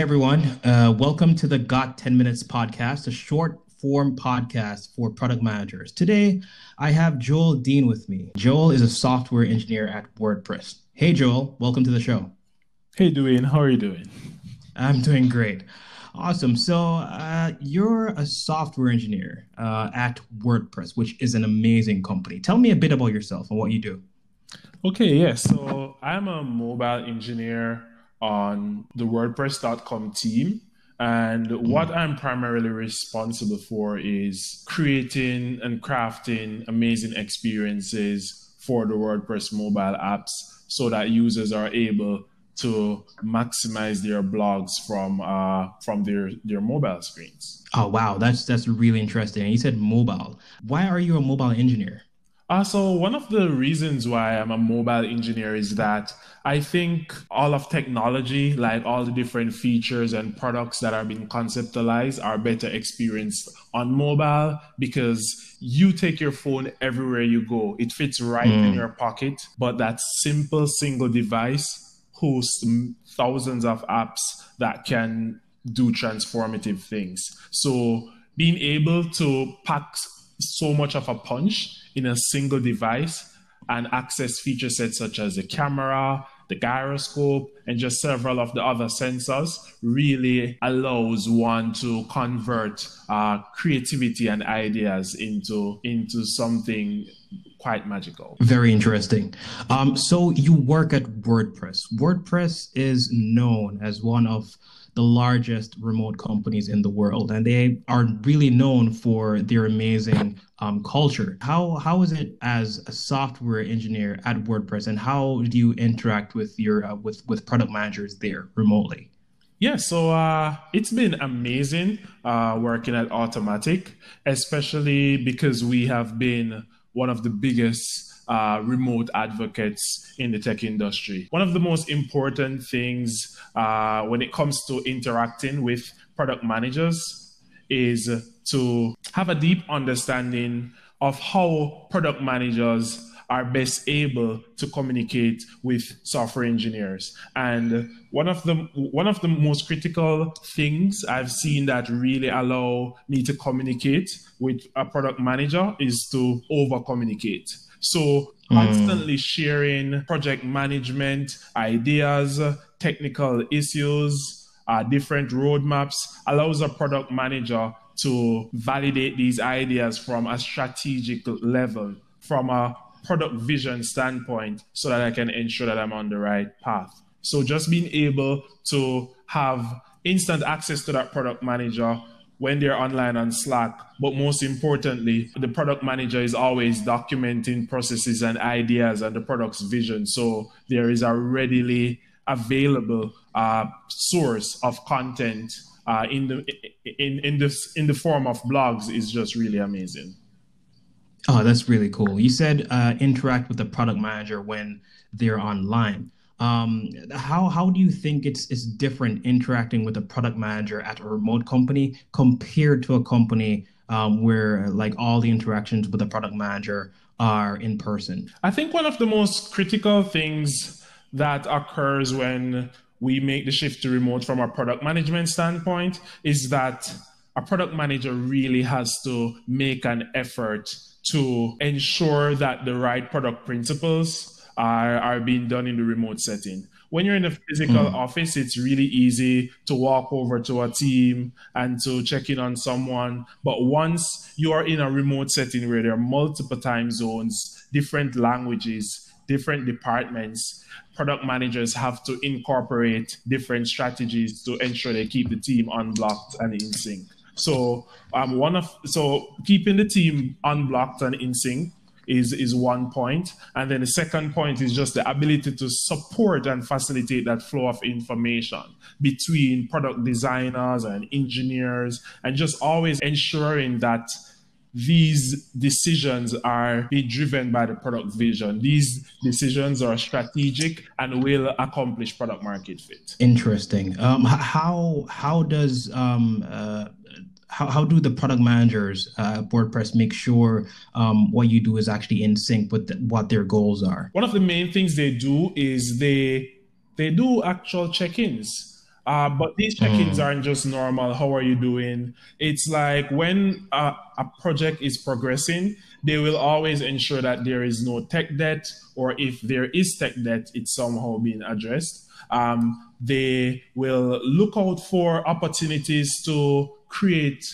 Hey everyone, uh, welcome to the Got 10 Minutes podcast, a short form podcast for product managers. Today, I have Joel Dean with me. Joel is a software engineer at WordPress. Hey Joel, welcome to the show. Hey Dwayne, how are you doing? I'm doing great. Awesome. So, uh, you're a software engineer uh, at WordPress, which is an amazing company. Tell me a bit about yourself and what you do. Okay, yeah. So, I'm a mobile engineer on the WordPress.com team. And what I'm primarily responsible for is creating and crafting amazing experiences for the WordPress mobile apps so that users are able to maximize their blogs from uh, from their their mobile screens. Oh wow, that's that's really interesting. You said mobile. Why are you a mobile engineer? Uh, so one of the reasons why I'm a mobile engineer is that I think all of technology, like all the different features and products that are being conceptualized, are better experienced on mobile because you take your phone everywhere you go. It fits right mm. in your pocket, but that simple single device hosts thousands of apps that can do transformative things. So being able to pack so much of a punch in a single device and access feature sets such as the camera, the gyroscope, and just several of the other sensors really allows one to convert uh, creativity and ideas into into something quite magical. Very interesting. Um, so you work at WordPress. WordPress is known as one of the largest remote companies in the world, and they are really known for their amazing um, culture. How how is it as a software engineer at WordPress, and how do you interact with your uh, with with product managers there remotely? Yeah, so uh, it's been amazing uh, working at Automattic, especially because we have been one of the biggest uh, remote advocates in the tech industry. One of the most important things uh, when it comes to interacting with product managers is to have a deep understanding of how product managers are best able to communicate with software engineers. And one of the one of the most critical things I've seen that really allow me to communicate with a product manager is to over communicate. So constantly mm. sharing project management ideas, technical issues, uh, different roadmaps allows a product manager to validate these ideas from a strategic level, from a product vision standpoint, so that I can ensure that I'm on the right path. So just being able to have instant access to that product manager when they're online on Slack. But most importantly, the product manager is always documenting processes and ideas and the product's vision. So there is a readily available uh, source of content uh, in the in in this in the form of blogs is just really amazing. Oh, that's really cool. You said uh, interact with the product manager when they're online. Um, how how do you think it's it's different interacting with a product manager at a remote company compared to a company um, where like all the interactions with the product manager are in person? I think one of the most critical things that occurs when we make the shift to remote from a product management standpoint is that a product manager really has to make an effort to ensure that the right product principles are, are being done in the remote setting. When you're in a physical mm. office, it's really easy to walk over to a team and to check in on someone. But once you are in a remote setting where there are multiple time zones, different languages, different departments, product managers have to incorporate different strategies to ensure they keep the team unblocked and in sync. So um, one of so keeping the team unblocked and in sync is is one point, and then the second point is just the ability to support and facilitate that flow of information between product designers and engineers, and just always ensuring that these decisions are being driven by the product vision. These decisions are strategic and will accomplish product market fit. Interesting. Um, how how does um, uh, how, how do the product managers uh, WordPress make sure um, what you do is actually in sync with the, what their goals are? One of the main things they do is they they do actual check-ins Uh, but these check-ins mm. aren't just normal. How are you doing? It's like when a, a project is progressing, they will always ensure that there is no tech debt, or if there is tech debt, it's somehow being addressed. Um, they will look out for opportunities to create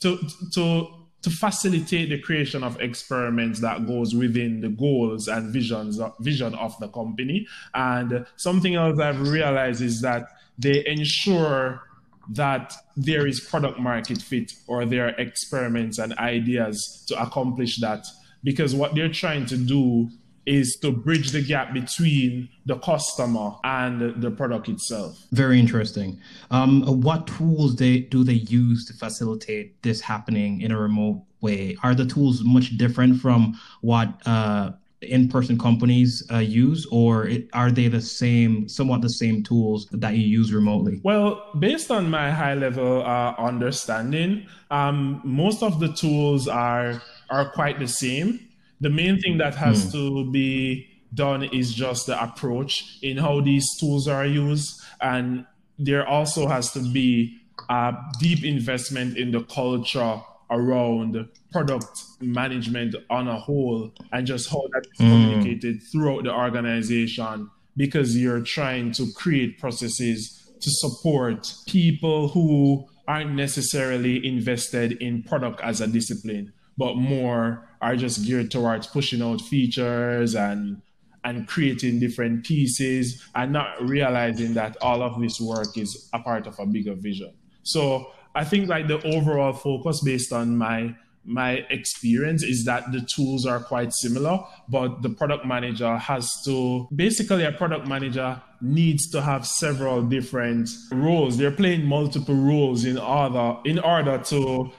to to to facilitate the creation of experiments that goes within the goals and visions vision of the company. And something else I've realized is that they ensure that there is product market fit or there are experiments and ideas to accomplish that because what they're trying to do is to bridge the gap between the customer and the product itself. Very interesting. Um, what tools they do they use to facilitate this happening in a remote way? Are the tools much different from what uh, in-person companies uh, use, or it, are they the same, somewhat the same tools that you use remotely? Well, based on my high-level uh, understanding, um, most of the tools are are quite the same the main thing that has mm. to be done is just the approach in how these tools are used. And there also has to be a deep investment in the culture around product management on a whole and just how that is mm. communicated throughout the organization because you're trying to create processes to support people who aren't necessarily invested in product as a discipline but more are just geared towards pushing out features and and creating different pieces and not realizing that all of this work is a part of a bigger vision. So I think like the overall focus based on my my experience is that the tools are quite similar, but the product manager has to basically a product manager needs to have several different roles. They're playing multiple roles in order in order to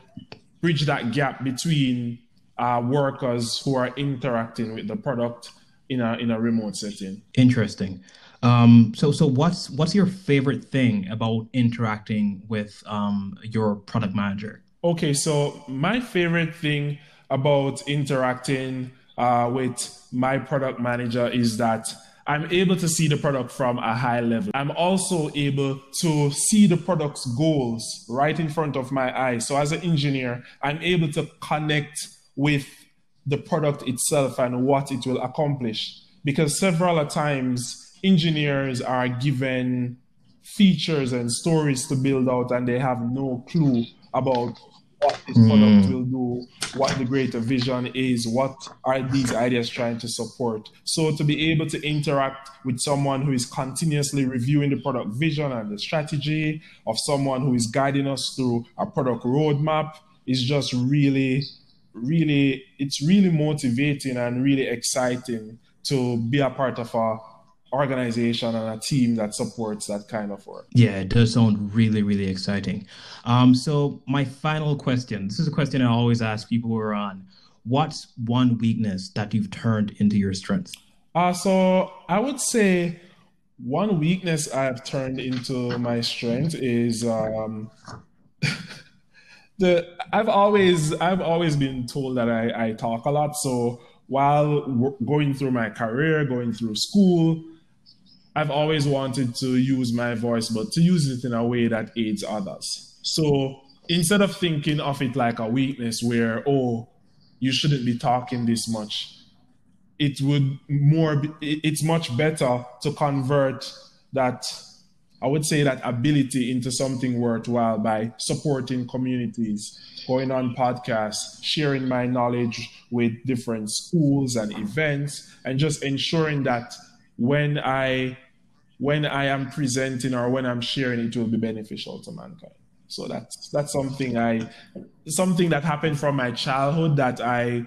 bridge that gap between uh, workers who are interacting with the product in a in a remote setting. Interesting. Um, so so what's what's your favorite thing about interacting with um, your product manager? Okay, so my favorite thing about interacting uh, with my product manager is that I'm able to see the product from a high level. I'm also able to see the product's goals right in front of my eyes. So, as an engineer, I'm able to connect with the product itself and what it will accomplish. Because several times, engineers are given features and stories to build out, and they have no clue about what this mm. product will do, what the greater vision is, what are these ideas trying to support. So to be able to interact with someone who is continuously reviewing the product vision and the strategy of someone who is guiding us through a product roadmap is just really, really, it's really motivating and really exciting to be a part of a organization and a team that supports that kind of work. Yeah, it does sound really, really exciting. Um, so, my final question this is a question I always ask people who are on. What's one weakness that you've turned into your strength? Uh, so, I would say one weakness I've turned into my strength is. Um, the I've always I've always been told that I, I talk a lot. So while going through my career, going through school, I've always wanted to use my voice, but to use it in a way that aids others. So instead of thinking of it like a weakness where, oh, you shouldn't be talking this much, it would more, be, it's much better to convert that, I would say, that ability into something worthwhile by supporting communities, going on podcasts, sharing my knowledge with different schools and events, and just ensuring that when I when I am presenting or when I'm sharing, it will be beneficial to mankind. So that's that's something I something that happened from my childhood that I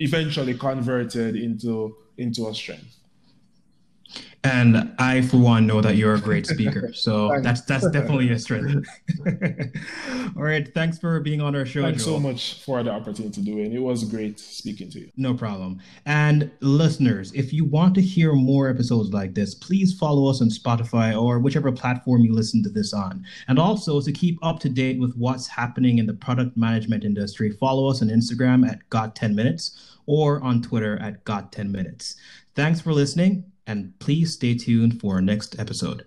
eventually converted into into a strength. And I, for one, know that you're a great speaker. So that's that's definitely a strength. All right. Thanks for being on our show. Thanks Joel. so much for the opportunity to do it. It was great speaking to you. No problem. And listeners, if you want to hear more episodes like this, please follow us on Spotify or whichever platform you listen to this on. And also to keep up to date with what's happening in the product management industry, follow us on Instagram at Got 10 Minutes or on Twitter at Got 10 Minutes. Thanks for listening and please stay tuned for our next episode.